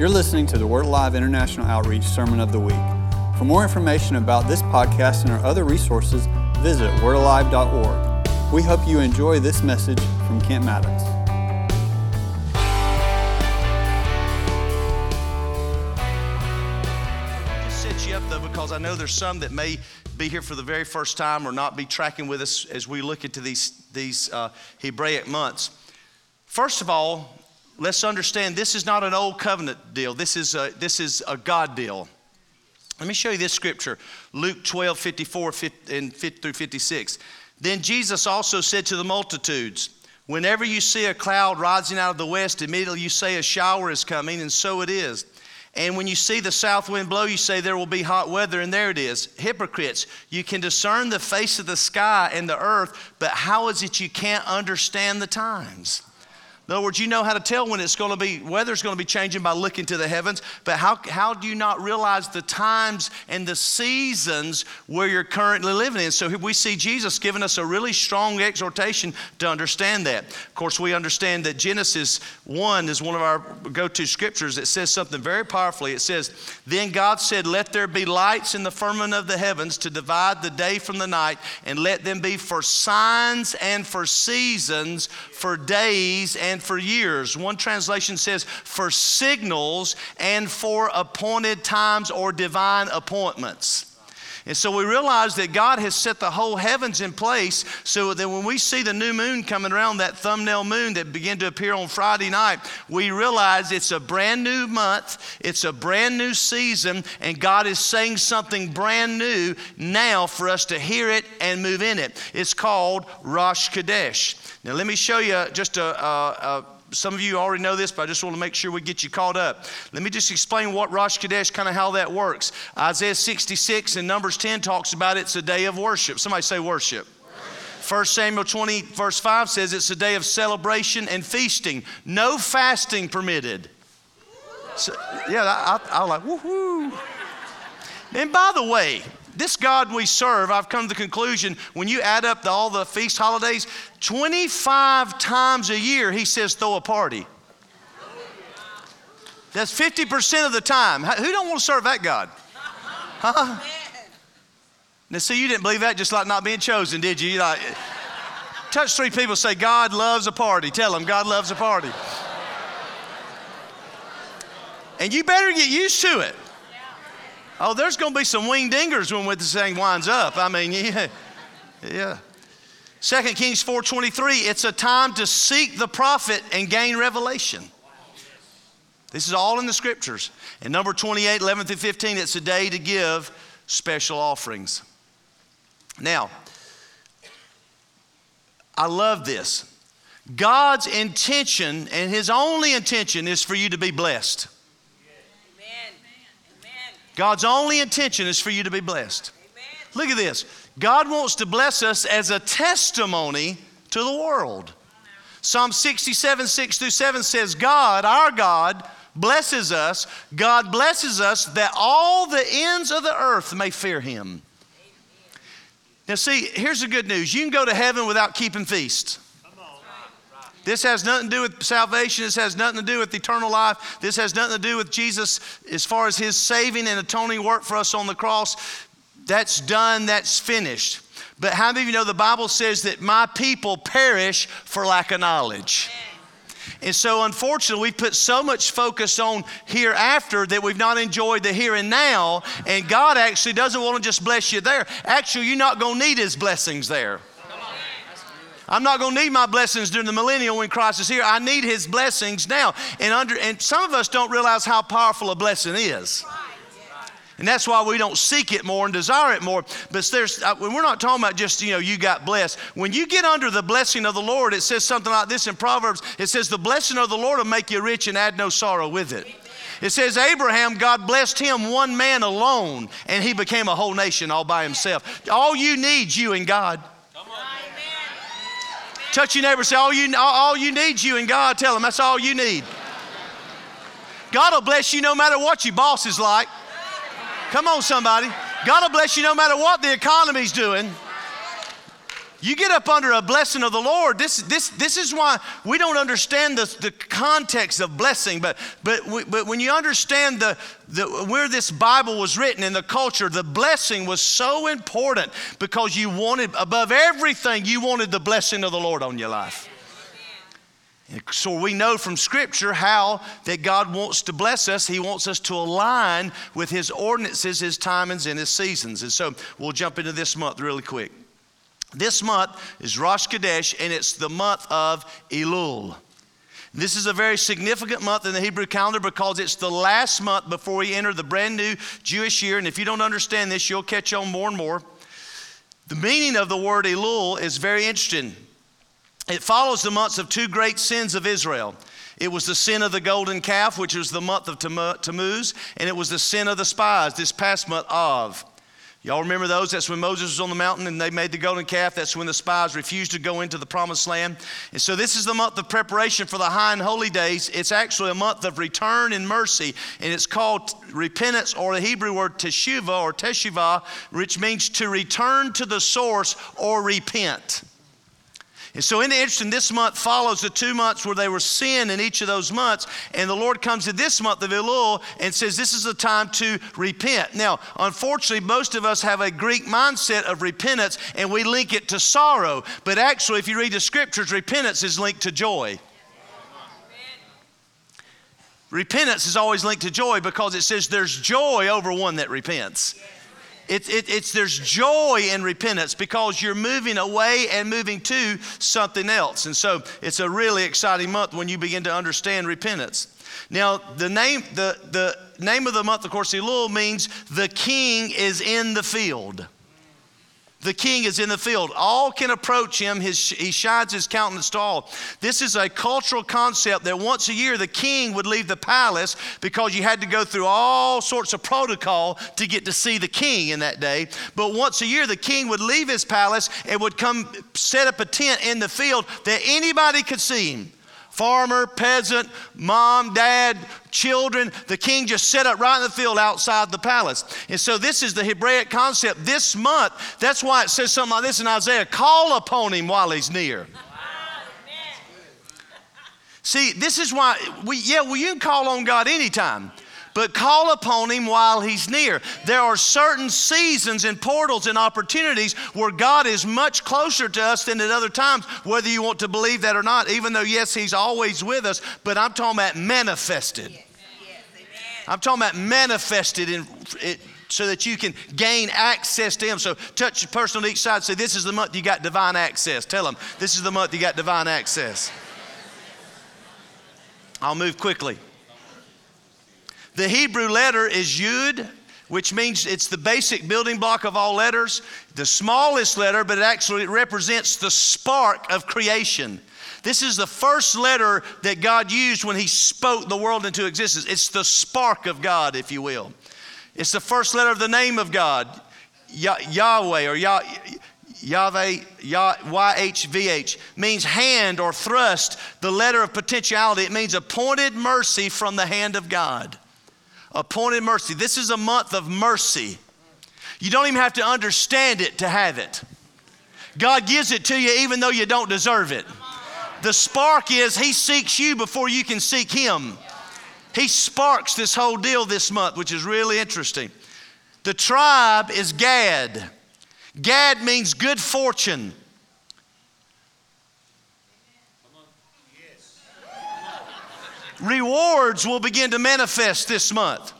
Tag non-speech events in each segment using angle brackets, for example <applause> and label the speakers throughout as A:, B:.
A: You're listening to the Word Alive International Outreach Sermon of the Week. For more information about this podcast and our other resources, visit wordalive.org. We hope you enjoy this message from Kent
B: Mattox. Set you up though, because I know there's some that may be here for the very first time or not be tracking with us as we look into these, these uh, Hebraic months. First of all, let's understand this is not an old covenant deal. This is a, this is a God deal. Let me show you this scripture Luke 12, 54 and 50 through 56. Then Jesus also said to the multitudes, Whenever you see a cloud rising out of the west, immediately you say a shower is coming, and so it is. And when you see the south wind blow, you say there will be hot weather, and there it is. Hypocrites, you can discern the face of the sky and the earth, but how is it you can't understand the times? In other words, you know how to tell when it's going to be, weather's going to be changing by looking to the heavens, but how, how do you not realize the times and the seasons where you're currently living in? So we see Jesus giving us a really strong exhortation to understand that. Of course, we understand that Genesis 1 is one of our go to scriptures. It says something very powerfully. It says, Then God said, Let there be lights in the firmament of the heavens to divide the day from the night, and let them be for signs and for seasons, for days and for years. One translation says for signals and for appointed times or divine appointments. And so we realize that God has set the whole heavens in place so that when we see the new moon coming around, that thumbnail moon that began to appear on Friday night, we realize it's a brand new month, it's a brand new season, and God is saying something brand new now for us to hear it and move in it. It's called Rosh Chodesh. Now, let me show you just a, a, a some of you already know this, but I just want to make sure we get you caught up. Let me just explain what Rosh Chodesh, kind of how that works. Isaiah 66 and Numbers 10 talks about it's a day of worship. Somebody say worship. 1 Samuel 20, verse 5 says it's a day of celebration and feasting. No fasting permitted. So, yeah, I, I, I like, woohoo. And by the way, this God we serve, I've come to the conclusion when you add up the, all the feast holidays, 25 times a year he says throw a party. That's 50% of the time. Who don't want to serve that God? Huh? Now, see, you didn't believe that just like not being chosen, did you? like, touch three people, say, God loves a party. Tell them, God loves a party. And you better get used to it. Oh, there's going to be some wing dingers when this thing winds up. I mean, <laughs> yeah. Yeah. 2 Kings 4:23, it's a time to seek the prophet and gain revelation. This is all in the scriptures. And number 28, 11 through 15, it's a day to give special offerings. Now, I love this. God's intention and his only intention is for you to be blessed. God's only intention is for you to be blessed. Amen. Look at this. God wants to bless us as a testimony to the world. Psalm 67, 6 through 7 says, God, our God, blesses us. God blesses us that all the ends of the earth may fear him. Now, see, here's the good news you can go to heaven without keeping feasts. This has nothing to do with salvation. This has nothing to do with eternal life. This has nothing to do with Jesus as far as his saving and atoning work for us on the cross. That's done, that's finished. But how many of you know the Bible says that my people perish for lack of knowledge? And so, unfortunately, we've put so much focus on hereafter that we've not enjoyed the here and now. And God actually doesn't want to just bless you there. Actually, you're not going to need His blessings there. I'm not going to need my blessings during the millennial when Christ is here. I need his blessings now. And, under, and some of us don't realize how powerful a blessing is. And that's why we don't seek it more and desire it more. But there's, uh, we're not talking about just, you know, you got blessed. When you get under the blessing of the Lord, it says something like this in Proverbs. It says, The blessing of the Lord will make you rich and add no sorrow with it. It says, Abraham, God blessed him one man alone, and he became a whole nation all by himself. All you need, you and God. Touch your neighbor say, all you, all you need you and God. Tell them that's all you need. God will bless you no matter what your boss is like. Come on, somebody. God will bless you no matter what the economy's doing. You get up under a blessing of the Lord. This, this, this is why we don't understand the, the context of blessing, but, but, we, but when you understand the, the, where this Bible was written in the culture, the blessing was so important because you wanted, above everything, you wanted the blessing of the Lord on your life. So we know from Scripture how that God wants to bless us. He wants us to align with His ordinances, His timings, and His seasons. And so we'll jump into this month really quick. This month is Rosh Chodesh, and it's the month of Elul. This is a very significant month in the Hebrew calendar because it's the last month before we enter the brand new Jewish year. And if you don't understand this, you'll catch on more and more. The meaning of the word Elul is very interesting. It follows the months of two great sins of Israel. It was the sin of the golden calf, which was the month of Tammuz, and it was the sin of the spies, this past month of. Y'all remember those? That's when Moses was on the mountain and they made the golden calf. That's when the spies refused to go into the promised land. And so, this is the month of preparation for the high and holy days. It's actually a month of return and mercy, and it's called repentance, or the Hebrew word teshuvah or teshuvah, which means to return to the source or repent. And so, in the interesting, this month follows the two months where they were sin in each of those months. And the Lord comes in this month of Elul and says, This is the time to repent. Now, unfortunately, most of us have a Greek mindset of repentance and we link it to sorrow. But actually, if you read the scriptures, repentance is linked to joy. Repentance is always linked to joy because it says there's joy over one that repents. It, it, it's there's joy in repentance because you're moving away and moving to something else. And so it's a really exciting month when you begin to understand repentance. Now, the name, the, the name of the month, of course, Elul means the king is in the field. The king is in the field. All can approach him. His, he shines his countenance to all. This is a cultural concept that once a year the king would leave the palace because you had to go through all sorts of protocol to get to see the king in that day. But once a year the king would leave his palace and would come set up a tent in the field that anybody could see him farmer, peasant, mom, dad, children. The king just set up right in the field outside the palace. And so this is the Hebraic concept. This month, that's why it says something like this in Isaiah call upon him while he's near. See, this is why we, yeah, well, you can call on God anytime but call upon him while he's near. There are certain seasons and portals and opportunities where God is much closer to us than at other times, whether you want to believe that or not, even though, yes, he's always with us, but I'm talking about manifested. I'm talking about manifested in it, so that you can gain access to Him. So touch the person on each side. Say, This is the month you got divine access. Tell them, This is the month you got divine access. I'll move quickly. The Hebrew letter is Yud, which means it's the basic building block of all letters, the smallest letter, but it actually represents the spark of creation. This is the first letter that God used when He spoke the world into existence. It's the spark of God, if you will. It's the first letter of the name of God, Yahweh or Yah, Yahweh, YHVH, means hand or thrust, the letter of potentiality. It means appointed mercy from the hand of God appointed mercy. This is a month of mercy. You don't even have to understand it to have it. God gives it to you even though you don't deserve it. The spark is He seeks you before you can seek Him. He sparks this whole deal this month, which is really interesting. The tribe is Gad. Gad means good fortune. Rewards will begin to manifest this month.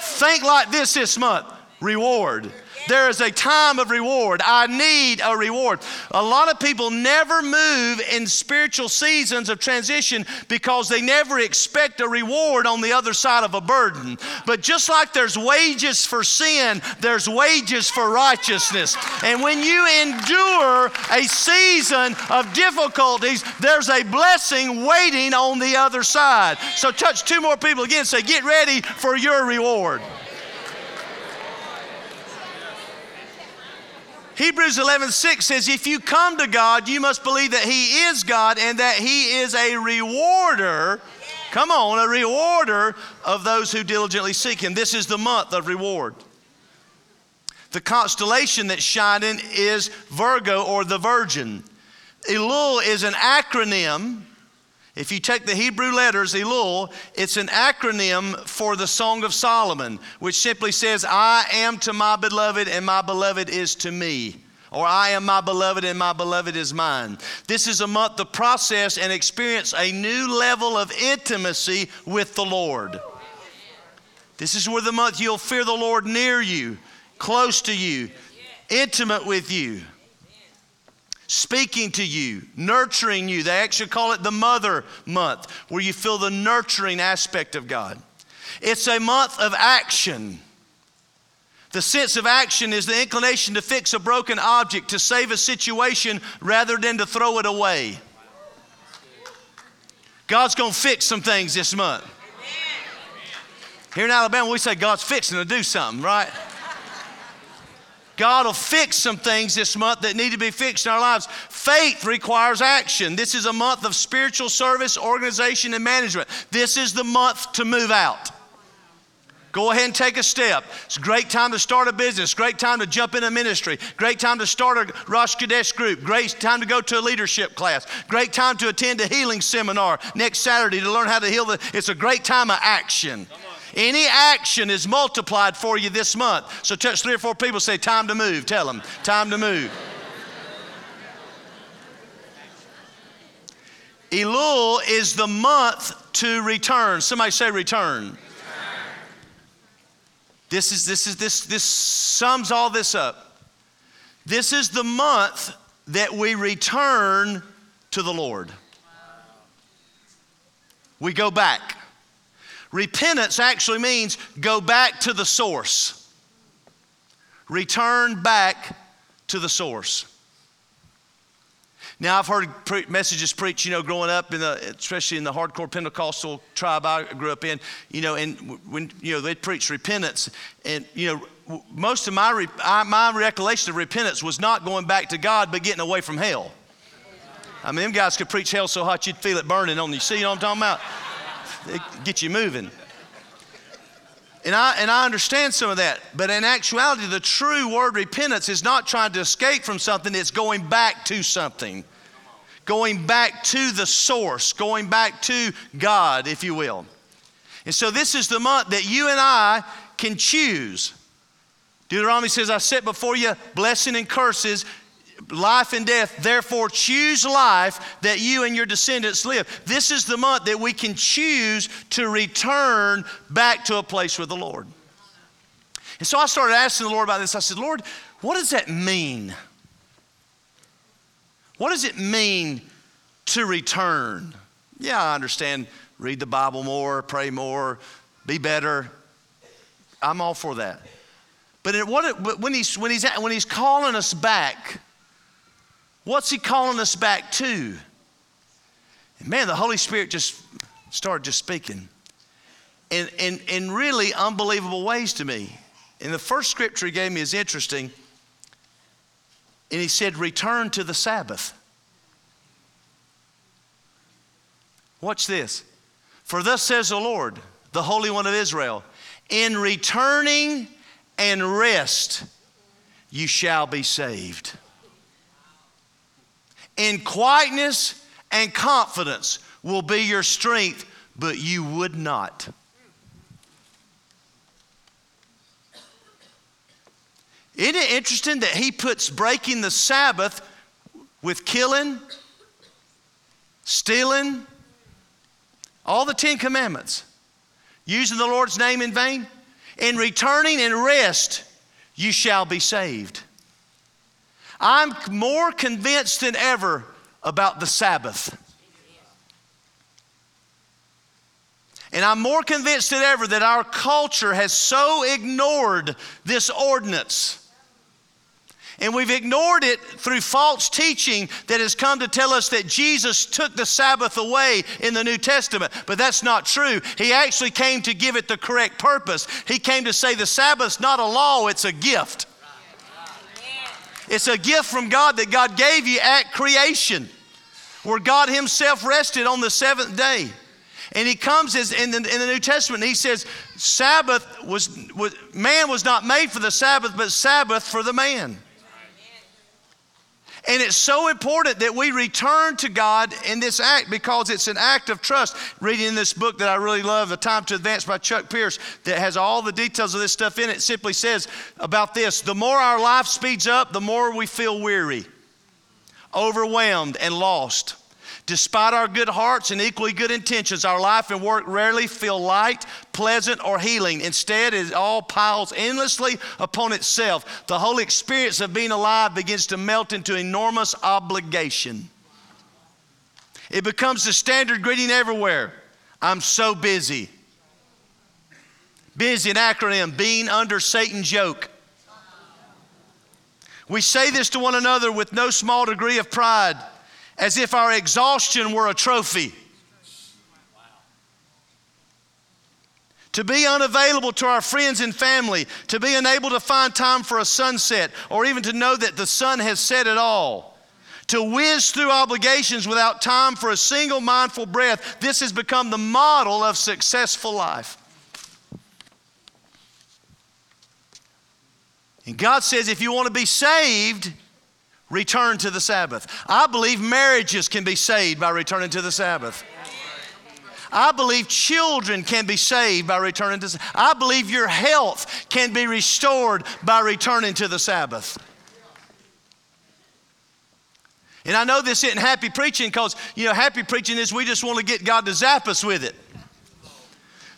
B: Think like this this month reward. There is a time of reward. I need a reward. A lot of people never move in spiritual seasons of transition because they never expect a reward on the other side of a burden. But just like there's wages for sin, there's wages for righteousness. And when you endure a season of difficulties, there's a blessing waiting on the other side. So touch two more people again. Say, get ready for your reward. Hebrews 11, 6 says, If you come to God, you must believe that He is God and that He is a rewarder. Come on, a rewarder of those who diligently seek Him. This is the month of reward. The constellation that's shining is Virgo or the Virgin. Elul is an acronym. If you take the Hebrew letters, Elul, it's an acronym for the Song of Solomon, which simply says, I am to my beloved, and my beloved is to me. Or I am my beloved, and my beloved is mine. This is a month to process and experience a new level of intimacy with the Lord. This is where the month you'll fear the Lord near you, close to you, intimate with you speaking to you, nurturing you. They actually call it the mother month, where you feel the nurturing aspect of God. It's a month of action. The sense of action is the inclination to fix a broken object, to save a situation rather than to throw it away. God's gonna fix some things this month. Here in Alabama, we say God's fixing to do something, right? God will fix some things this month that need to be fixed in our lives. Faith requires action. This is a month of spiritual service, organization, and management. This is the month to move out. Go ahead and take a step. It's a great time to start a business, great time to jump in a ministry, great time to start a Rosh Chodesh group, great time to go to a leadership class, great time to attend a healing seminar next Saturday to learn how to heal. The, it's a great time of action. Any action is multiplied for you this month. So touch three or four people, say, Time to move. Tell them, time to move. Elul is the month to return. Somebody say return. This is this is this this sums all this up. This is the month that we return to the Lord. We go back. Repentance actually means go back to the source. Return back to the source. Now, I've heard pre- messages preached, you know, growing up in the, especially in the hardcore Pentecostal tribe I grew up in, you know, and when, you know, they preach repentance. And, you know, most of my, re- I, my recollection of repentance was not going back to God, but getting away from hell. I mean, them guys could preach hell so hot you'd feel it burning on you. See you know what I'm talking about? It get you moving. And I, and I understand some of that, but in actuality, the true word repentance is not trying to escape from something, it's going back to something. Going back to the source, going back to God, if you will. And so, this is the month that you and I can choose. Deuteronomy says, I set before you blessing and curses life and death. Therefore, choose life that you and your descendants live. This is the month that we can choose to return back to a place with the Lord. And so I started asking the Lord about this. I said, Lord, what does that mean? What does it mean to return? Yeah, I understand. Read the Bible more, pray more, be better. I'm all for that. But, what, when, he's, when, he's, when he's calling us back, What's He calling us back to? And man, the Holy Spirit just started just speaking in, in, in really unbelievable ways to me. And the first scripture He gave me is interesting. And He said, Return to the Sabbath. Watch this. For thus says the Lord, the Holy One of Israel, in returning and rest you shall be saved. In quietness and confidence will be your strength, but you would not. Isn't it interesting that he puts breaking the Sabbath with killing, stealing, all the Ten Commandments, using the Lord's name in vain? In returning and rest, you shall be saved. I'm more convinced than ever about the Sabbath. And I'm more convinced than ever that our culture has so ignored this ordinance. And we've ignored it through false teaching that has come to tell us that Jesus took the Sabbath away in the New Testament. But that's not true. He actually came to give it the correct purpose. He came to say the Sabbath's not a law, it's a gift. It's a gift from God that God gave you at creation, where God Himself rested on the seventh day. And he comes as in the, in the New Testament, he says, Sabbath was, was, man was not made for the Sabbath, but Sabbath for the man. And it's so important that we return to God in this act because it's an act of trust. Reading this book that I really love, A Time to Advance by Chuck Pierce, that has all the details of this stuff in it, simply says about this the more our life speeds up, the more we feel weary, overwhelmed, and lost. Despite our good hearts and equally good intentions, our life and work rarely feel light, pleasant, or healing. Instead, it all piles endlessly upon itself. The whole experience of being alive begins to melt into enormous obligation. It becomes the standard greeting everywhere I'm so busy. Busy, an acronym, being under Satan's yoke. We say this to one another with no small degree of pride as if our exhaustion were a trophy. To be unavailable to our friends and family, to be unable to find time for a sunset, or even to know that the sun has set at all. To whiz through obligations without time for a single mindful breath, this has become the model of successful life. And God says if you want to be saved, return to the Sabbath. I believe marriages can be saved by returning to the Sabbath. I believe children can be saved by returning to I believe your health can be restored by returning to the Sabbath. And I know this isn't happy preaching because, you know, happy preaching is we just want to get God to zap us with it.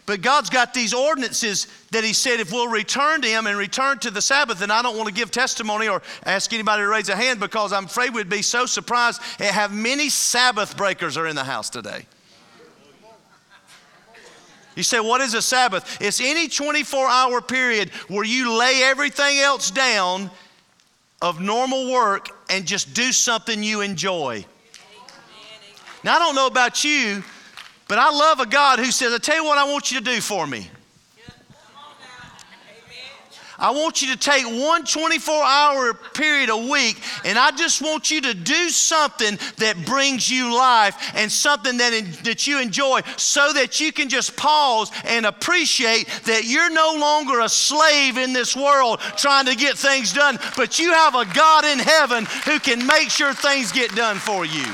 B: But God's got these ordinances that He said if we'll return to Him and return to the Sabbath, and I don't want to give testimony or ask anybody to raise a hand because I'm afraid we'd be so surprised at how many Sabbath breakers are in the house today. You say, what is a Sabbath? It's any 24 hour period where you lay everything else down of normal work and just do something you enjoy. Now, I don't know about you, but I love a God who says, I tell you what I want you to do for me. I want you to take one 24 hour period a week, and I just want you to do something that brings you life and something that, in, that you enjoy so that you can just pause and appreciate that you're no longer a slave in this world trying to get things done, but you have a God in heaven who can make sure things get done for you.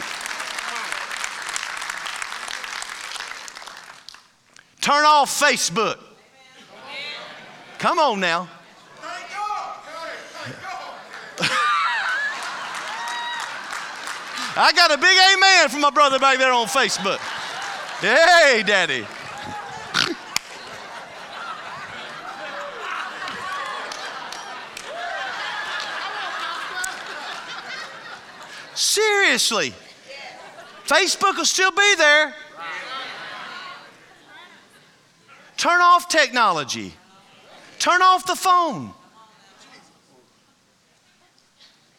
B: Turn off Facebook. Come on now. I got a big amen from my brother back there on Facebook. Hey, Daddy. Seriously. Facebook will still be there. Turn off technology. Turn off the phone.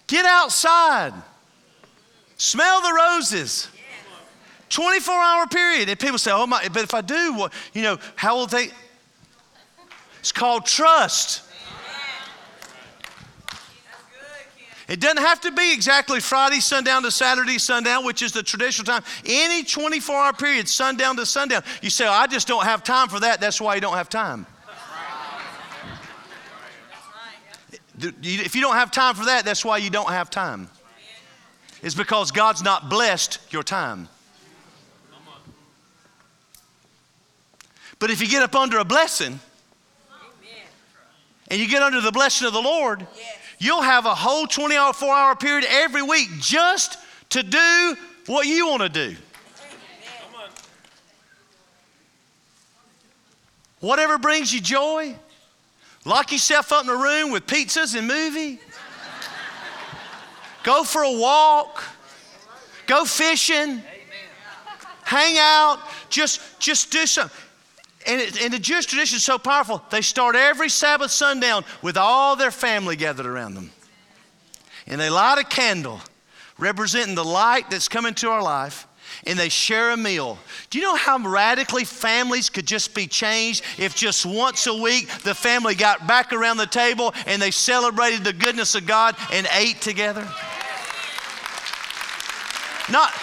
B: Get outside. Smell the roses. 24 hour period. And people say, oh my, but if I do, what, you know, how will they? It's called trust. It doesn't have to be exactly Friday sundown to Saturday sundown, which is the traditional time. Any 24 hour period, sundown to sundown. You say, oh, I just don't have time for that. That's why you don't have time. If you don't have time for that, that's why you don't have time. It's because God's not blessed your time. But if you get up under a blessing, and you get under the blessing of the Lord, You'll have a whole 24 hour period every week just to do what you want to do. Whatever brings you joy, lock yourself up in a room with pizzas and movie. Go for a walk. Go fishing. Hang out. Just, just do something. And, it, and the Jewish tradition is so powerful, they start every Sabbath sundown with all their family gathered around them. And they light a candle representing the light that's come into our life and they share a meal. Do you know how radically families could just be changed if just once a week the family got back around the table and they celebrated the goodness of God and ate together? Not,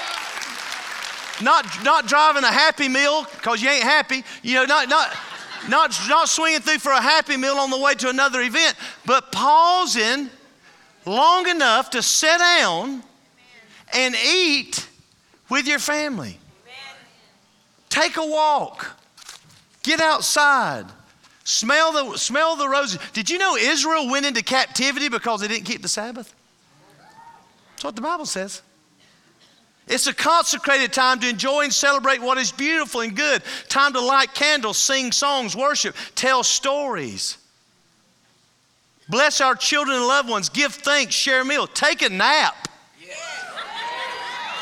B: not, not driving a happy meal because you ain't happy, you know, not, not, not, not swinging through for a happy meal on the way to another event, but pausing long enough to sit down and eat with your family. Take a walk. Get outside. Smell the, smell the roses. Did you know Israel went into captivity because they didn't keep the Sabbath? That's what the Bible says. It's a consecrated time to enjoy and celebrate what is beautiful and good. Time to light candles, sing songs, worship, tell stories. Bless our children and loved ones. Give thanks, share a meal, take a nap.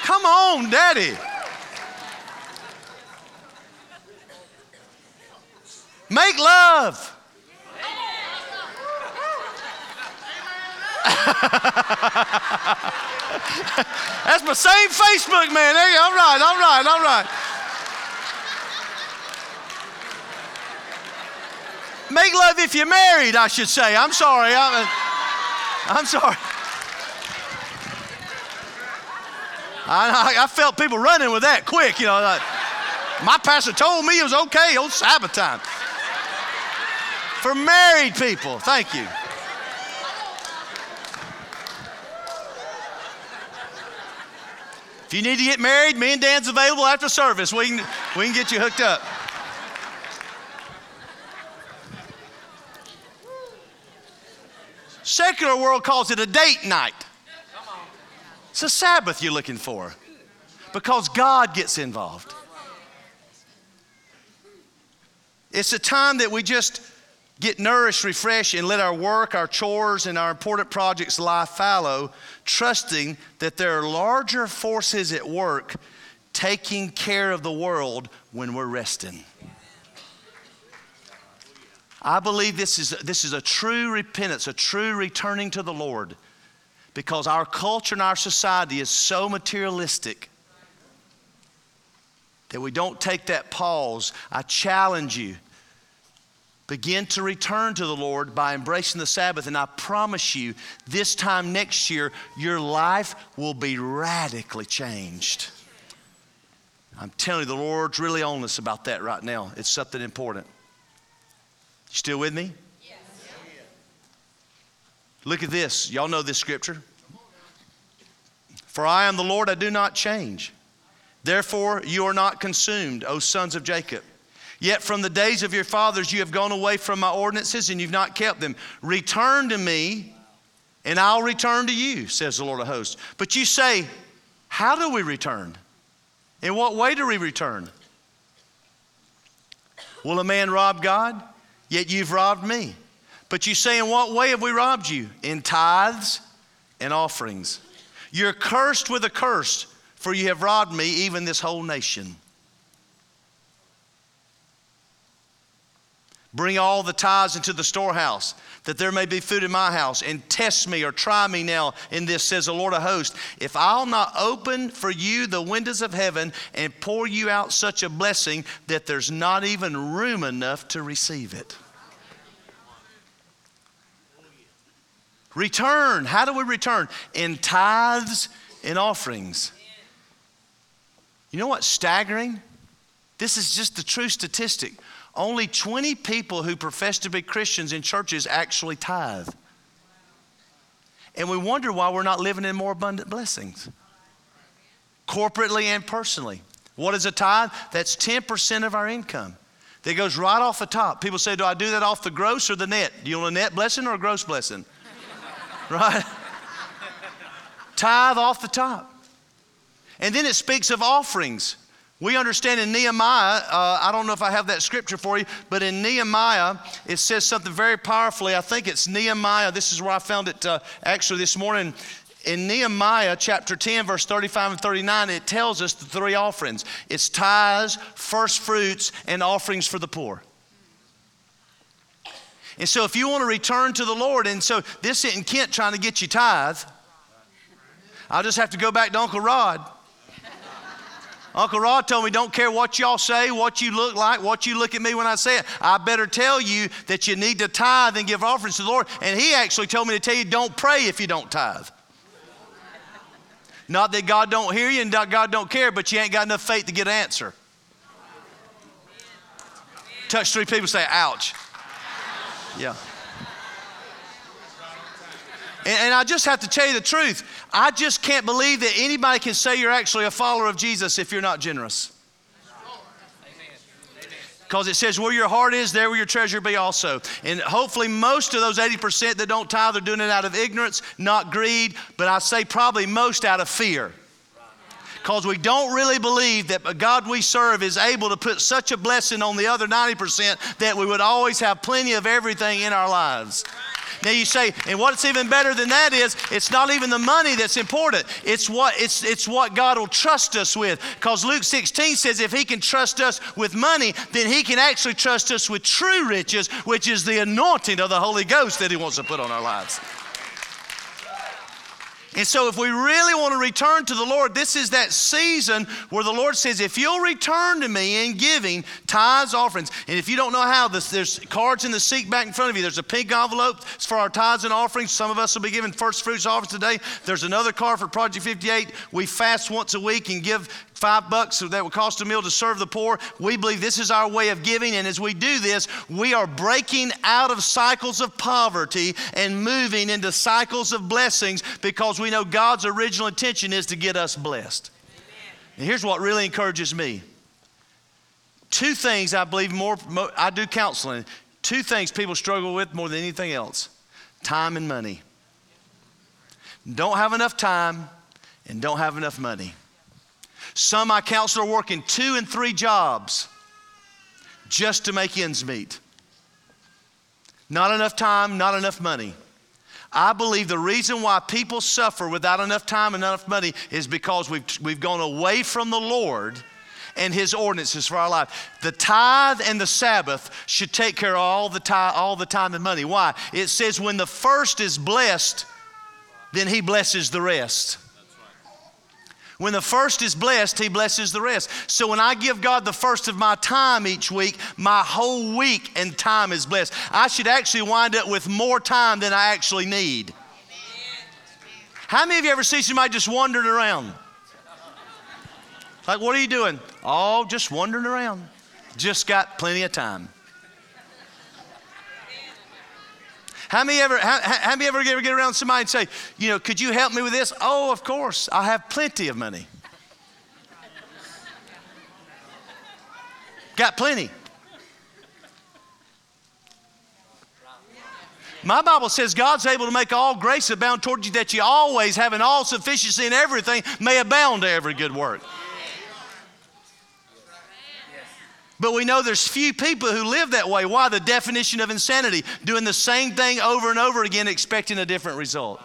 B: Come on, Daddy. Make love. <laughs> That's my same Facebook man. Hey, all right, all right, all right. Make love if you're married, I should say. I'm sorry. I'm, I'm sorry. I, I, felt people running with that quick, you know. Like, my pastor told me it was okay on Sabbath time. For married people, thank you. If you need to get married, me and Dan's available after service. We can, we can get you hooked up. Secular world calls it a date night. It's a Sabbath you're looking for because God gets involved. It's a time that we just get nourished, refreshed, and let our work, our chores, and our important projects lie fallow, trusting that there are larger forces at work taking care of the world when we're resting. I believe this is, this is a true repentance, a true returning to the Lord, because our culture and our society is so materialistic that we don't take that pause. I challenge you Begin to return to the Lord by embracing the Sabbath, and I promise you, this time next year, your life will be radically changed. I'm telling you, the Lord's really on us about that right now. It's something important. You still with me? Yes. Look at this. Y'all know this scripture. For I am the Lord, I do not change. Therefore, you are not consumed, O sons of Jacob. Yet from the days of your fathers you have gone away from my ordinances and you've not kept them. Return to me, and I'll return to you, says the Lord of hosts. But you say, How do we return? In what way do we return? Will a man rob God? Yet you've robbed me. But you say, In what way have we robbed you? In tithes and offerings. You're cursed with a curse, for you have robbed me, even this whole nation. Bring all the tithes into the storehouse, that there may be food in my house, and test me or try me now in this, says the Lord of hosts. If I'll not open for you the windows of heaven and pour you out such a blessing that there's not even room enough to receive it. Return. How do we return? In tithes and offerings. You know what's staggering? This is just the true statistic. Only 20 people who profess to be Christians in churches actually tithe. And we wonder why we're not living in more abundant blessings, corporately and personally. What is a tithe? That's 10% of our income. That goes right off the top. People say, Do I do that off the gross or the net? Do you want a net blessing or a gross blessing? <laughs> right? Tithe off the top. And then it speaks of offerings. We understand in Nehemiah, uh, I don't know if I have that scripture for you, but in Nehemiah, it says something very powerfully. I think it's Nehemiah. This is where I found it uh, actually this morning. In Nehemiah chapter 10, verse 35 and 39, it tells us the three offerings it's tithes, first fruits, and offerings for the poor. And so, if you want to return to the Lord, and so this isn't Kent trying to get you tithe, I'll just have to go back to Uncle Rod. Uncle Rod told me, don't care what y'all say, what you look like, what you look at me when I say it. I better tell you that you need to tithe and give offerings to the Lord. And he actually told me to tell you, don't pray if you don't tithe. Not that God don't hear you and God don't care, but you ain't got enough faith to get an answer. Touch three people, say, ouch. Yeah. And, and, I just have to tell you the truth. I just can't believe that anybody can say you're actually a follower of Jesus if you're not generous. Because it says, where your heart is, there will your treasure be also. And hopefully, most of those 80% that don't tithe are doing it out of ignorance, not greed, but I say probably most out of fear because we don't really believe that God we serve is able to put such a blessing on the other 90% that we would always have plenty of everything in our lives. Now you say, and what's even better than that is it's not even the money that's important. It's what it's it's what God will trust us with. Because Luke 16 says if he can trust us with money, then he can actually trust us with true riches, which is the anointing of the Holy Ghost that he wants to put on our lives. And so, if we really want to return to the Lord, this is that season where the Lord says, If you'll return to me in giving tithes, offerings, and if you don't know how, this, there's cards in the seat back in front of you. There's a pink envelope it's for our tithes and offerings. Some of us will be giving first fruits offerings today. There's another card for Project 58. We fast once a week and give five bucks that would cost a meal to serve the poor. We believe this is our way of giving, and as we do this, we are breaking out of cycles of poverty and moving into cycles of blessings because we know God's original intention is to get us blessed. And here's what really encourages me. Two things I believe more, I do counseling. Two things people struggle with more than anything else time and money. Don't have enough time and don't have enough money. Some I counsel are working two and three jobs just to make ends meet. Not enough time, not enough money. I believe the reason why people suffer without enough time and enough money is because we've, we've gone away from the Lord and His ordinances for our life. The tithe and the Sabbath should take care of all the, tithe, all the time and money. Why? It says when the first is blessed, then He blesses the rest. When the first is blessed, He blesses the rest. So when I give God the first of my time each week, my whole week and time is blessed. I should actually wind up with more time than I actually need. How many of you ever see somebody just wandering around? Like, what are you doing? Oh, just wandering around. Just got plenty of time. How many ever, how, how many ever ever get around somebody and say, you know, could you help me with this? Oh, of course. I have plenty of money. Got plenty. My Bible says God's able to make all grace abound toward you that you always, having all sufficiency in everything, may abound to every good work. But we know there's few people who live that way. Why? The definition of insanity, doing the same thing over and over again, expecting a different result.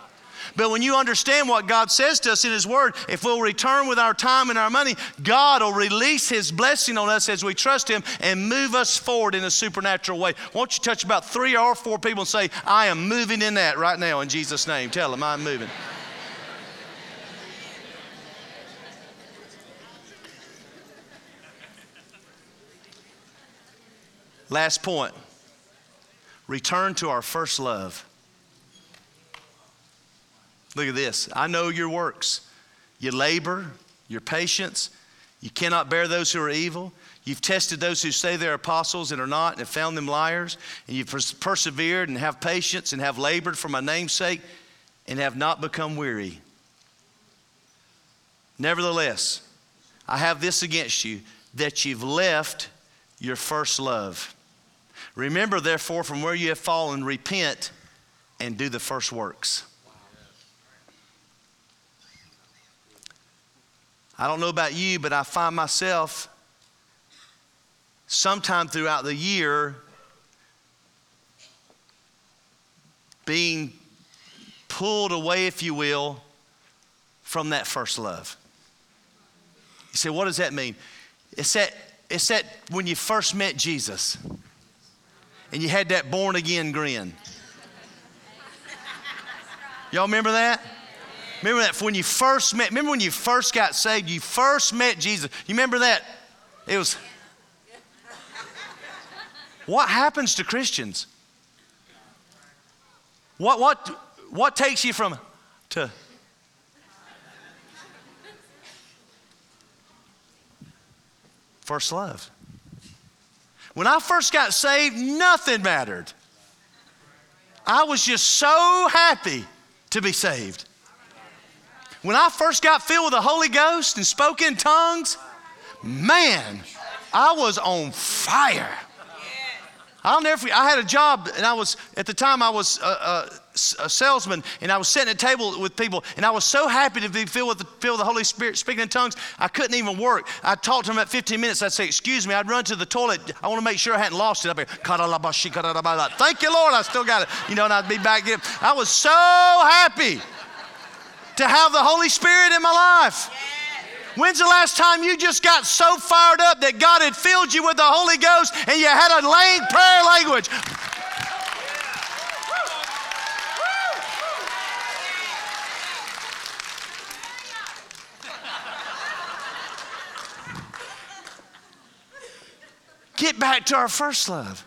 B: But when you understand what God says to us in His Word, if we'll return with our time and our money, God will release His blessing on us as we trust Him and move us forward in a supernatural way. Won't you touch about three or four people and say, I am moving in that right now in Jesus' name? Tell them I'm moving. Last point return to our first love. Look at this. I know your works. your labor, your patience. You cannot bear those who are evil. You've tested those who say they're apostles and are not, and have found them liars. And you've pers- persevered and have patience and have labored for my name's sake and have not become weary. Nevertheless, I have this against you that you've left your first love. Remember, therefore, from where you have fallen, repent and do the first works. I don't know about you, but I find myself sometime throughout the year being pulled away, if you will, from that first love. You say, what does that mean? It's that, it's that when you first met Jesus and you had that born again grin. Y'all remember that? Remember that when you first met, remember when you first got saved, you first met Jesus. You remember that? It was. What happens to Christians? What, what, what takes you from to. First love. When I first got saved, nothing mattered. I was just so happy to be saved. When I first got filled with the Holy Ghost and spoke in tongues, man, I was on fire. I'll never. I had a job, and I was at the time I was a, a, a, salesman, and I was sitting at a table with people, and I was so happy to be filled with the, filled with the Holy Spirit, speaking in tongues. I couldn't even work. I talked to them about 15 minutes. I'd say, "Excuse me." I'd run to the toilet. I want to make sure I hadn't lost it. I'd be, "Thank you, Lord. I still got it." You know, and I'd be back in. I was so happy to have the Holy Spirit in my life. When's the last time you just got so fired up that God had filled you with the Holy Ghost and you had a lane, prayer language? Get back to our first love.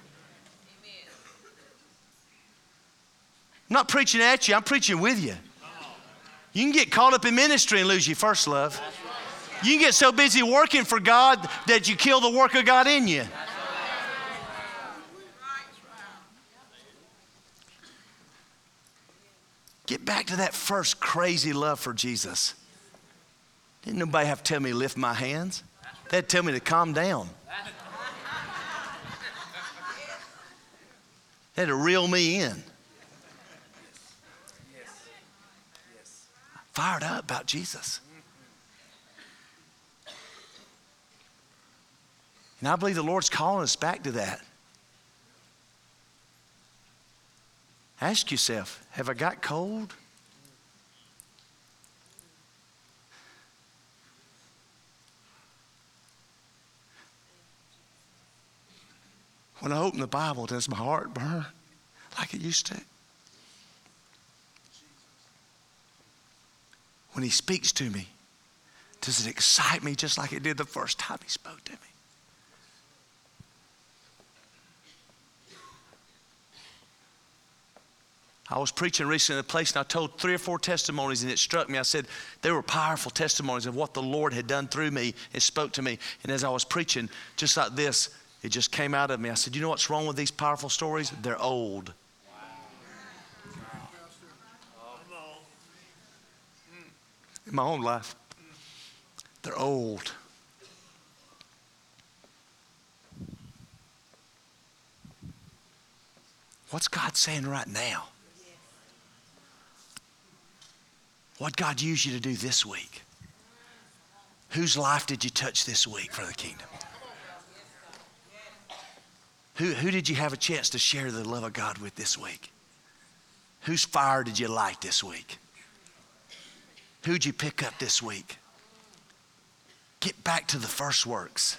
B: I'm not preaching at you, I'm preaching with you. You can get caught up in ministry and lose your first love. You can get so busy working for God that you kill the work of God in you. Get back to that first crazy love for Jesus. Didn't nobody have to tell me to lift my hands. They'd tell me to calm down. They had to reel me in. Fired up about Jesus. And I believe the Lord's calling us back to that. Ask yourself have I got cold? When I open the Bible, does my heart burn like it used to? When He speaks to me, does it excite me just like it did the first time He spoke to me? I was preaching recently in a place and I told three or four testimonies and it struck me. I said they were powerful testimonies of what the Lord had done through me and spoke to me. And as I was preaching, just like this, it just came out of me. I said, You know what's wrong with these powerful stories? They're old. In my own life, they're old. What's God saying right now? What God used you to do this week? Whose life did you touch this week for the kingdom? Who, who did you have a chance to share the love of God with this week? Whose fire did you light this week? Who'd you pick up this week? Get back to the first works.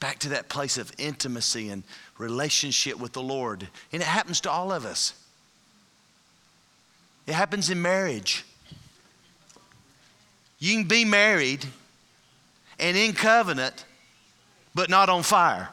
B: Back to that place of intimacy and relationship with the Lord. And it happens to all of us. It happens in marriage. You can be married and in covenant, but not on fire.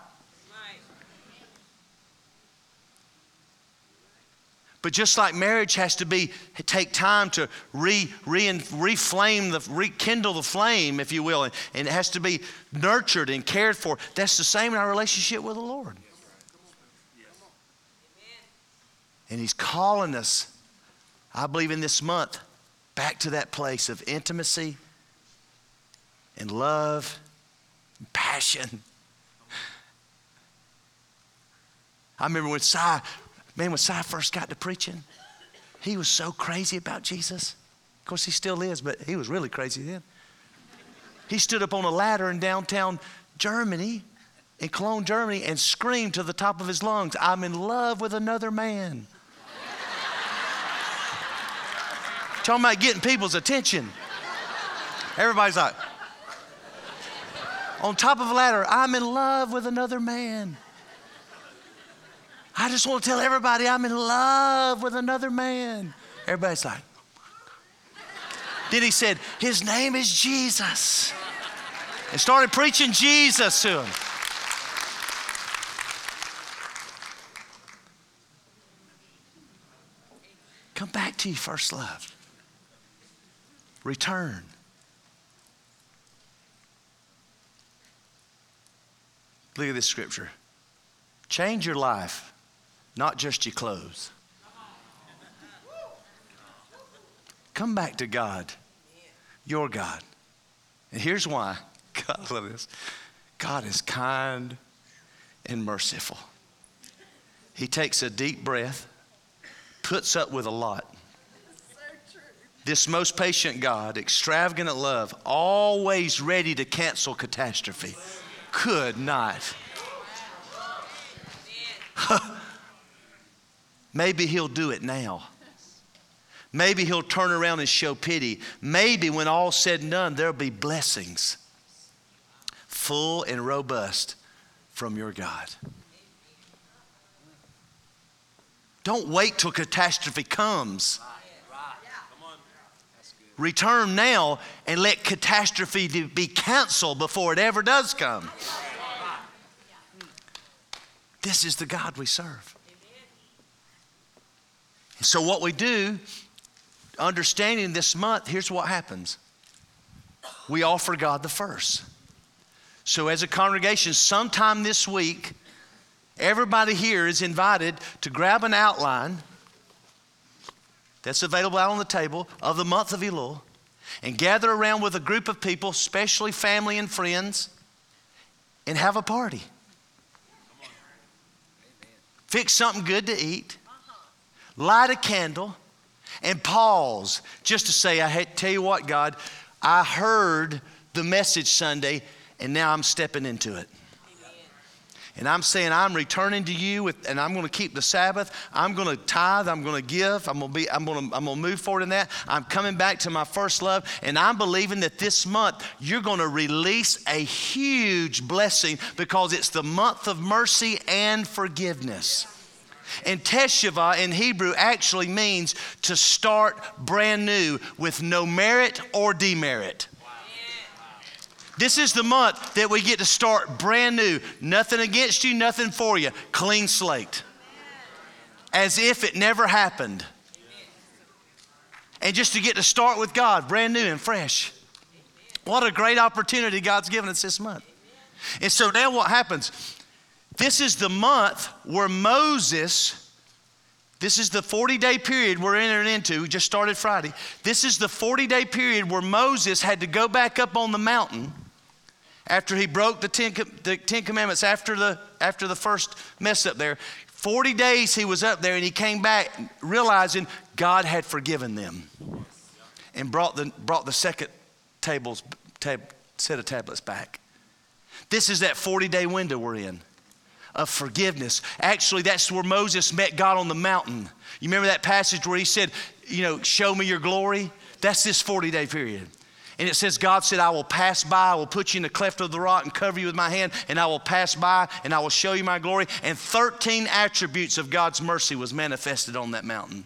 B: But just like marriage has to be take time to re, re, reflame the rekindle the flame, if you will, and, and it has to be nurtured and cared for. That's the same in our relationship with the Lord. And He's calling us I believe in this month, back to that place of intimacy and love passion. I remember when Si, man, when Si first got to preaching, he was so crazy about Jesus. Of course, he still is, but he was really crazy then. He stood up on a ladder in downtown Germany, in Cologne, Germany, and screamed to the top of his lungs, I'm in love with another man. Talking about getting people's attention. Everybody's like, on top of a ladder, I'm in love with another man. I just want to tell everybody I'm in love with another man. Everybody's like, then he said, His name is Jesus. And started preaching Jesus to him. Come back to your first love return. Look at this scripture. Change your life, not just your clothes. Come back to God, your God. And here's why. <laughs> God, love this. God is kind and merciful. He takes a deep breath, puts up with a lot. This most patient God, extravagant love, always ready to cancel catastrophe, could not. <laughs> Maybe he'll do it now. Maybe he'll turn around and show pity. Maybe when all said and done, there'll be blessings, full and robust from your God. Don't wait till catastrophe comes. Return now and let catastrophe be canceled before it ever does come. This is the God we serve. So, what we do, understanding this month, here's what happens we offer God the first. So, as a congregation, sometime this week, everybody here is invited to grab an outline that's available out on the table of the month of Elul and gather around with a group of people, especially family and friends, and have a party. Fix something good to eat, light a candle, and pause just to say, I tell you what, God, I heard the message Sunday, and now I'm stepping into it. And I'm saying, I'm returning to you, with, and I'm going to keep the Sabbath. I'm going to tithe. I'm going to give. I'm going to be. I'm going to. I'm going to move forward in that. I'm coming back to my first love, and I'm believing that this month you're going to release a huge blessing because it's the month of mercy and forgiveness. And Teshuvah in Hebrew actually means to start brand new with no merit or demerit. This is the month that we get to start brand new. Nothing against you, nothing for you. Clean slate. As if it never happened. And just to get to start with God, brand new and fresh. What a great opportunity God's given us this month. And so now what happens? This is the month where Moses, this is the 40 day period we're entering into. We just started Friday. This is the 40 day period where Moses had to go back up on the mountain after he broke the Ten, the Ten Commandments after the, after the first mess up there. 40 days he was up there and he came back realizing God had forgiven them and brought the, brought the second tables, tab, set of tablets back. This is that 40 day window we're in of forgiveness. Actually, that's where Moses met God on the mountain. You remember that passage where he said, You know, show me your glory? That's this 40 day period. And it says, God said, I will pass by, I will put you in the cleft of the rock and cover you with my hand, and I will pass by and I will show you my glory. And 13 attributes of God's mercy was manifested on that mountain.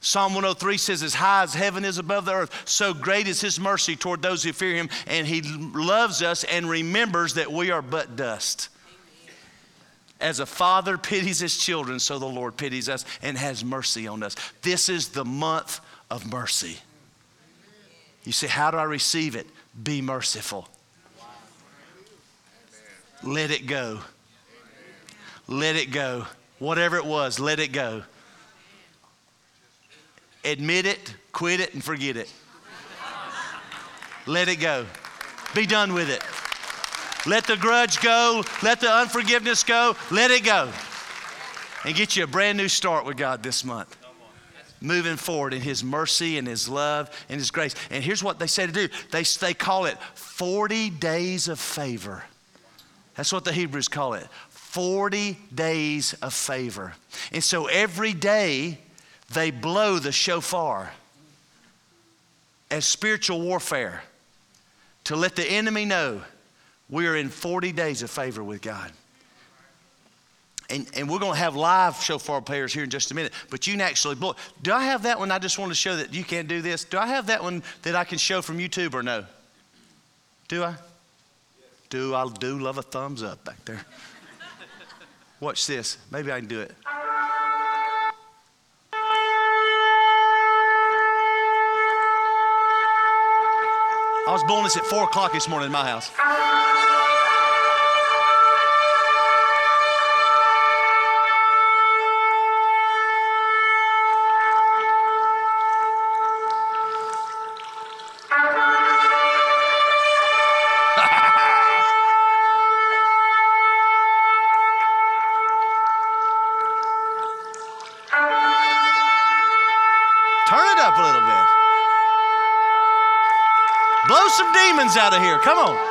B: Psalm 103 says, As high as heaven is above the earth, so great is his mercy toward those who fear him. And he loves us and remembers that we are but dust. As a father pities his children, so the Lord pities us and has mercy on us. This is the month of mercy. You say, How do I receive it? Be merciful. Let it go. Let it go. Whatever it was, let it go. Admit it, quit it, and forget it. Let it go. Be done with it. Let the grudge go. Let the unforgiveness go. Let it go. And get you a brand new start with God this month moving forward in His mercy and His love and His grace. And here's what they say to do they, they call it 40 days of favor. That's what the Hebrews call it 40 days of favor. And so every day they blow the shofar as spiritual warfare to let the enemy know we are in 40 days of favor with God and, and we're going to have live shofar players here in just a minute, but you can actually blow. Do I have that one? I just want to show that you can't do this. Do I have that one that I can show from YouTube or no? Do I? Do I do love a thumbs up back there? <laughs> Watch this. Maybe I can do it. I was blowing this at 4 o'clock this morning in my house. Come on.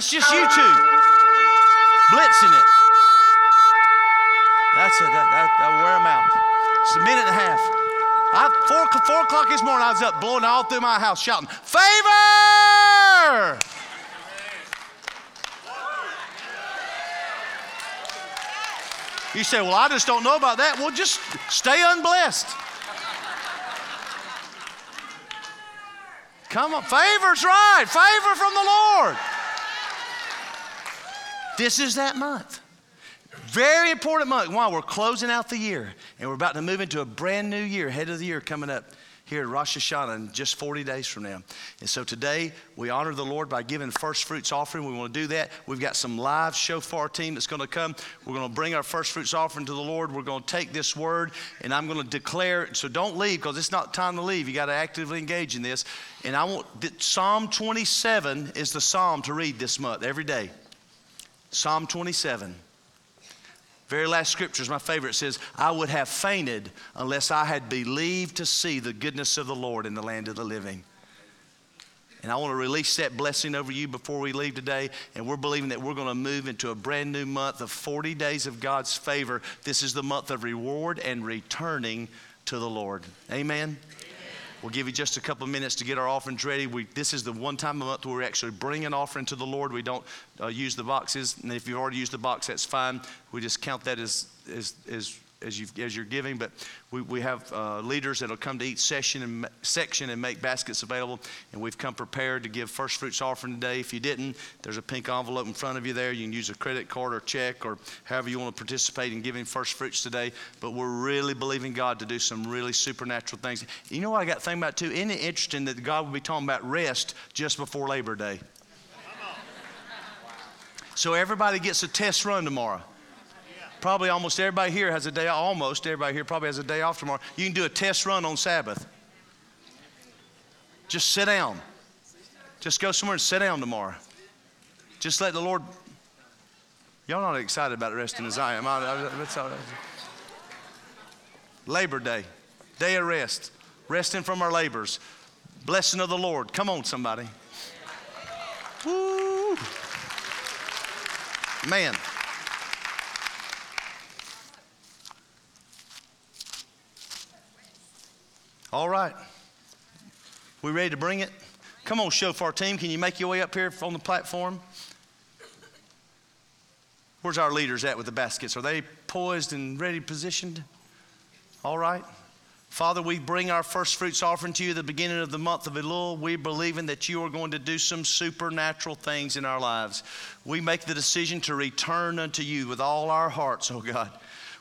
B: That's just you two blitzing it. That's it. That, that, that wear them out. It's a minute and a half. I, four, four o'clock this morning, I was up blowing all through my house shouting, Favor! You say, Well, I just don't know about that. Well, just stay unblessed. Come on, favor's right. Favor from the Lord. This is that month. Very important month. Why? We're closing out the year and we're about to move into a brand new year, head of the year coming up here at Rosh Hashanah in just 40 days from now. And so today we honor the Lord by giving first fruits offering. We want to do that. We've got some live shofar team that's going to come. We're going to bring our first fruits offering to the Lord. We're going to take this word and I'm going to declare. it. So don't leave because it's not time to leave. You got to actively engage in this. And I want Psalm 27 is the psalm to read this month every day. Psalm 27. Very last scripture is my favorite. It says, I would have fainted unless I had believed to see the goodness of the Lord in the land of the living. And I want to release that blessing over you before we leave today. And we're believing that we're going to move into a brand new month of 40 days of God's favor. This is the month of reward and returning to the Lord. Amen. We'll give you just a couple of minutes to get our offerings ready. We, this is the one time a month where we actually bring an offering to the Lord. We don't uh, use the boxes. And if you've already used the box, that's fine. We just count that as, as, as as, you as you're giving, but we, we have uh, leaders that'll come to each session and section and make baskets available. And we've come prepared to give first fruits offering today. If you didn't, there's a pink envelope in front of you there. You can use a credit card or check or however you want to participate in giving first fruits today. But we're really believing God to do some really supernatural things. You know what I got to think about too? Isn't it interesting that God will be talking about rest just before Labor Day? So everybody gets a test run tomorrow. Probably almost everybody here has a day, almost everybody here probably has a day off tomorrow. You can do a test run on Sabbath. Just sit down. Just go somewhere and sit down tomorrow. Just let the Lord. Y'all not excited about resting as I am. That's all. Labor Day, day of rest, resting from our labors. Blessing of the Lord. Come on, somebody. Woo. Man. All right. We ready to bring it? Come on, shofar team. Can you make your way up here on the platform? Where's our leaders at with the baskets? Are they poised and ready positioned? All right. Father, we bring our first fruits offering to you at the beginning of the month of Elul. We believing that you are going to do some supernatural things in our lives. We make the decision to return unto you with all our hearts, oh God.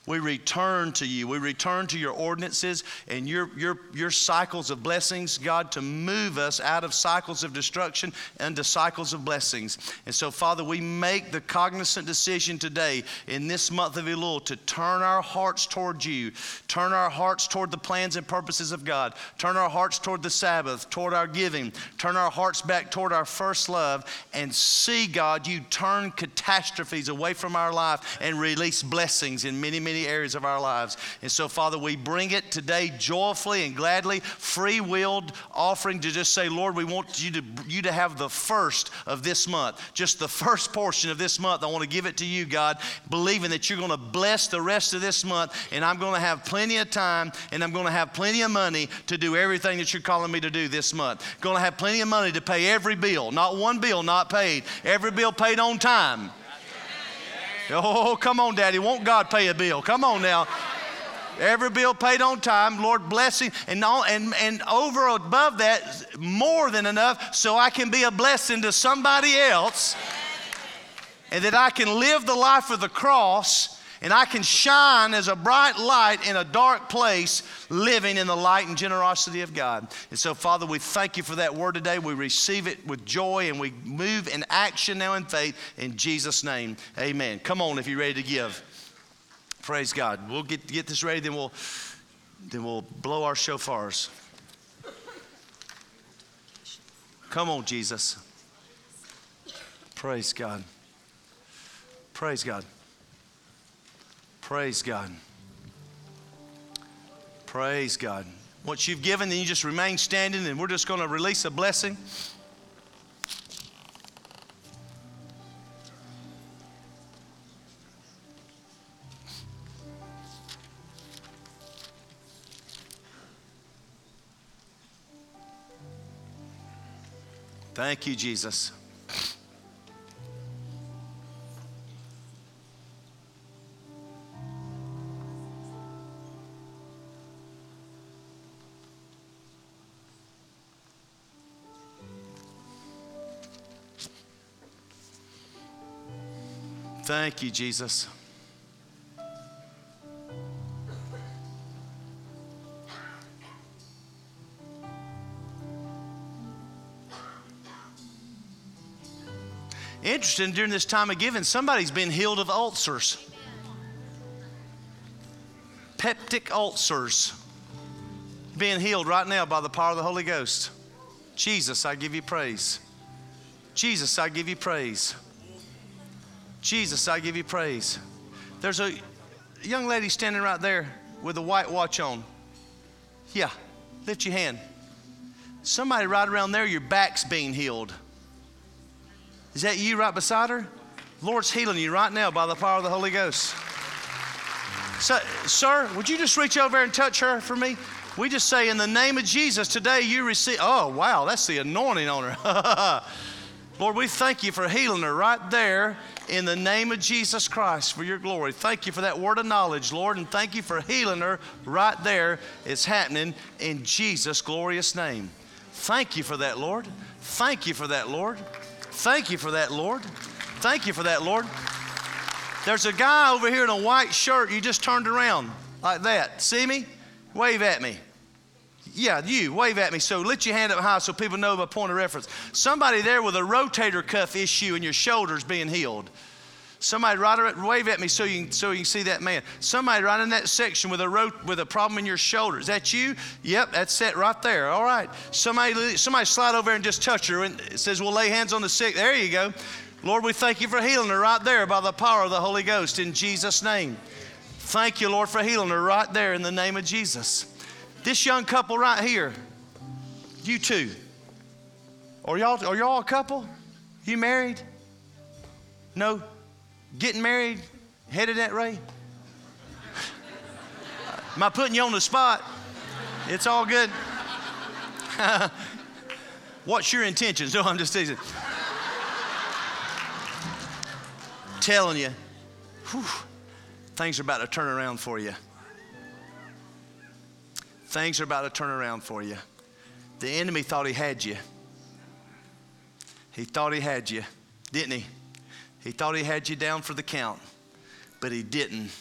B: We return to you. We return to your ordinances and your, your, your cycles of blessings, God, to move us out of cycles of destruction into cycles of blessings. And so, Father, we make the cognizant decision today in this month of Elul to turn our hearts toward you, turn our hearts toward the plans and purposes of God, turn our hearts toward the Sabbath, toward our giving, turn our hearts back toward our first love, and see, God, you turn catastrophes away from our life and release blessings in many, many many areas of our lives. And so, Father, we bring it today joyfully and gladly, free willed offering to just say, Lord, we want you to, you to have the first of this month, just the first portion of this month. I want to give it to you, God, believing that you're going to bless the rest of this month, and I'm going to have plenty of time and I'm going to have plenty of money to do everything that you're calling me to do this month. Going to have plenty of money to pay every bill, not one bill not paid, every bill paid on time. Oh, come on, Daddy. Won't God pay a bill? Come on now. Every bill paid on time, Lord blessing, and, all, and, and over above that, more than enough so I can be a blessing to somebody else and that I can live the life of the cross and I can shine as a bright light in a dark place, living in the light and generosity of God. And so, Father, we thank you for that word today. We receive it with joy and we move in action now in faith in Jesus' name. Amen. Come on if you're ready to give. Praise God. We'll get, get this ready, then we'll, then we'll blow our shofars. Come on, Jesus. Praise God. Praise God. Praise God. Praise God. What you've given, then you just remain standing, and we're just going to release a blessing. Thank you, Jesus. Thank you, Jesus. Interesting, during this time of giving, somebody's been healed of ulcers. Peptic ulcers. Being healed right now by the power of the Holy Ghost. Jesus, I give you praise. Jesus, I give you praise. Jesus, I give you praise. There's a young lady standing right there with a white watch on. Yeah, lift your hand. Somebody right around there, your back's being healed. Is that you right beside her? Lord's healing you right now by the power of the Holy Ghost. So, sir, would you just reach over and touch her for me? We just say, in the name of Jesus, today you receive. Oh, wow, that's the anointing on her. <laughs> Lord, we thank you for healing her right there in the name of Jesus Christ for your glory. Thank you for that word of knowledge, Lord, and thank you for healing her right there. It's happening in Jesus' glorious name. Thank you for that, Lord. Thank you for that, Lord. Thank you for that, Lord. Thank you for that, Lord. There's a guy over here in a white shirt. You just turned around like that. See me? Wave at me. Yeah, you, wave at me. So lift your hand up high so people know my point of reference. Somebody there with a rotator cuff issue in your shoulders being healed. Somebody right wave at me so you, can, so you can see that man. Somebody right in that section with a ro- with a problem in your shoulder. Is that you? Yep, that's it right there. All right. Somebody somebody slide over and just touch her and it says we'll lay hands on the sick. There you go. Lord, we thank you for healing her right there by the power of the Holy Ghost in Jesus' name. Thank you, Lord, for healing her right there in the name of Jesus. This young couple right here, you two. Are y'all, are y'all a couple? You married? No? Getting married? Headed that way? Am I putting you on the spot? It's all good. <laughs> What's your intentions? No, I'm just teasing. Telling you, whew, things are about to turn around for you. Things are about to turn around for you. The enemy thought he had you. He thought he had you, didn't he? He thought he had you down for the count, but he didn't.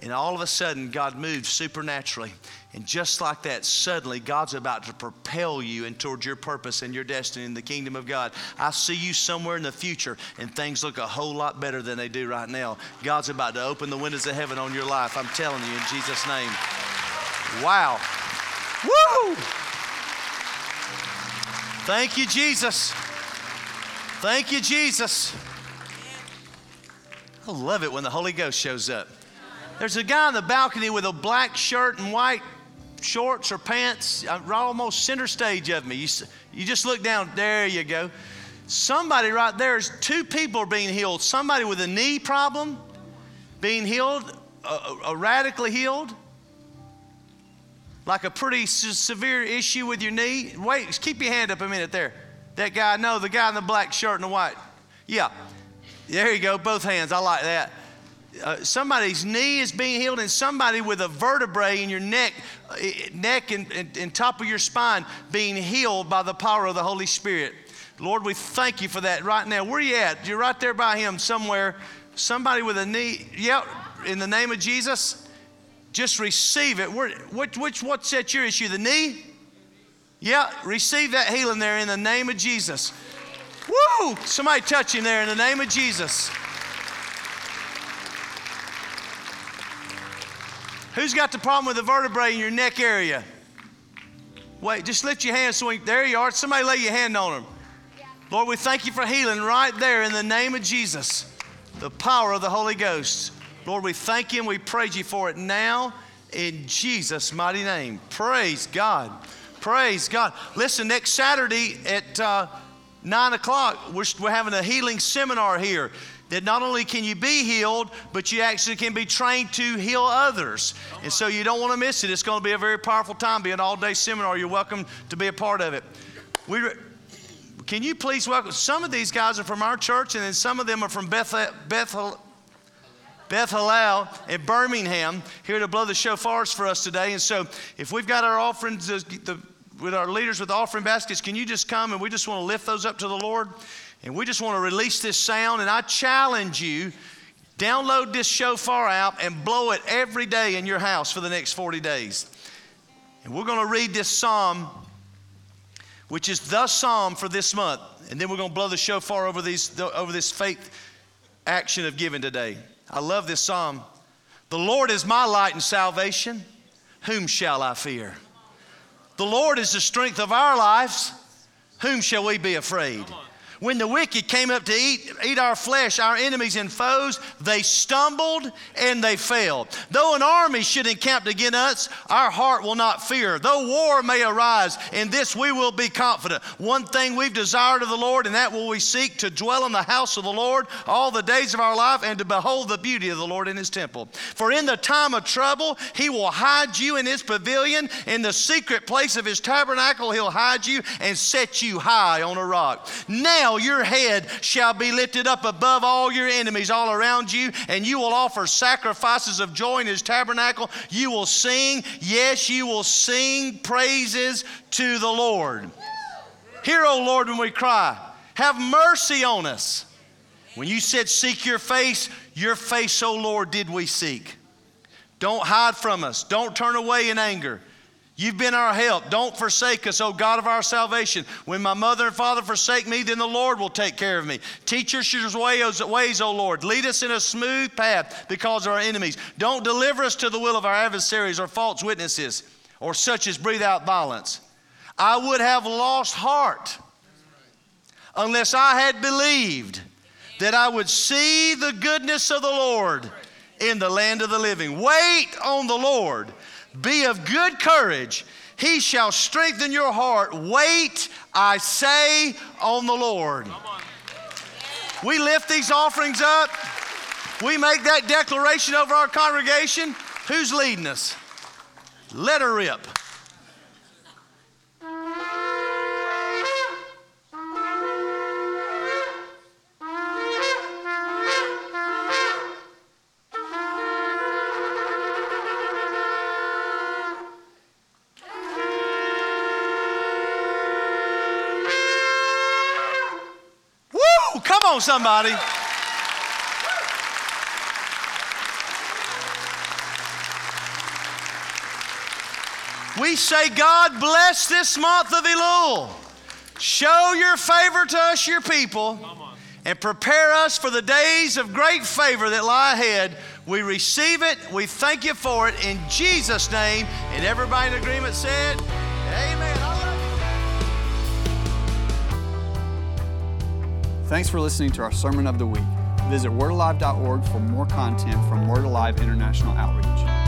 B: And all of a sudden, God moved supernaturally. And just like that, suddenly God's about to propel you and towards your purpose and your destiny in the kingdom of God. I see you somewhere in the future, and things look a whole lot better than they do right now. God's about to open the windows of heaven on your life. I'm telling you in Jesus' name. Wow. Woo! Thank you, Jesus. Thank you, Jesus. I love it when the Holy Ghost shows up. There's a guy on the balcony with a black shirt and white shorts or pants, uh, almost center stage of me. You, you just look down, there you go. Somebody right there is two people are being healed. Somebody with a knee problem being healed, uh, uh, radically healed like a pretty severe issue with your knee, wait, keep your hand up a minute there. That guy, no, the guy in the black shirt and the white. Yeah. There you go, both hands. I like that. uh, somebody's knee is being healed and somebody with a vertebrae in your neck, uh, neck and, and, and top of your spine being healed by the power of the Holy Spirit. Lord, we thank you for that right now. Where are you at? You're right there by him somewhere. Somebody with a knee. Yep, in the name of Jesus. Just receive it. Which, which, what's that your issue? The knee? Yeah, receive that healing there in the name of Jesus. Woo! Somebody touch him there in the name of Jesus. Who's got the problem with the vertebrae in your neck area? Wait, just lift your hand so we, there you are. Somebody lay your hand on them. Lord, we thank you for healing right there in the name of Jesus. The power of the Holy Ghost. Lord, we thank you and we praise you for it now in Jesus' mighty name. Praise God. Praise God. Listen, next Saturday at uh, 9 o'clock, we're, we're having a healing seminar here that not only can you be healed, but you actually can be trained to heal others. And so you don't want to miss it. It's going to be a very powerful time, be an all day seminar. You're welcome to be a part of it. We, can you please welcome? Some of these guys are from our church, and then some of them are from Beth, Bethel. Beth Hallel in Birmingham here to blow the shofars for us today. And so, if we've got our offerings, the, the, with our leaders with the offering baskets, can you just come and we just want to lift those up to the Lord? And we just want to release this sound. And I challenge you download this shofar app and blow it every day in your house for the next 40 days. And we're going to read this psalm, which is the psalm for this month. And then we're going to blow the shofar over, these, over this faith action of giving today. I love this psalm. The Lord is my light and salvation. Whom shall I fear? The Lord is the strength of our lives. Whom shall we be afraid? When the wicked came up to eat, eat our flesh, our enemies and foes, they stumbled and they fell. Though an army should encamp against us, our heart will not fear. Though war may arise, in this we will be confident. One thing we've desired of the Lord, and that will we seek to dwell in the house of the Lord all the days of our life and to behold the beauty of the Lord in his temple. For in the time of trouble, he will hide you in his pavilion. In the secret place of his tabernacle, he'll hide you and set you high on a rock. Now, now your head shall be lifted up above all your enemies all around you, and you will offer sacrifices of joy in his tabernacle. You will sing, yes, you will sing praises to the Lord. Hear, O Lord, when we cry, have mercy on us. When you said, Seek your face, your face, O Lord, did we seek. Don't hide from us. Don't turn away in anger. You've been our help. Don't forsake us, O God of our salvation. When my mother and father forsake me, then the Lord will take care of me. Teach us your ways, O Lord. Lead us in a smooth path because of our enemies. Don't deliver us to the will of our adversaries or false witnesses or such as breathe out violence. I would have lost heart unless I had believed that I would see the goodness of the Lord in the land of the living. Wait on the Lord. Be of good courage. He shall strengthen your heart. Wait, I say, on the Lord. We lift these offerings up. We make that declaration over our congregation. Who's leading us? Let her rip. On, somebody. We say, God bless this month of Elul. Show your favor to us, your people, and prepare us for the days of great favor that lie ahead. We receive it. We thank you for it in Jesus' name. And everybody in agreement said,
A: Thanks for listening to our Sermon of the Week. Visit wordalive.org for more content from Word Alive International Outreach.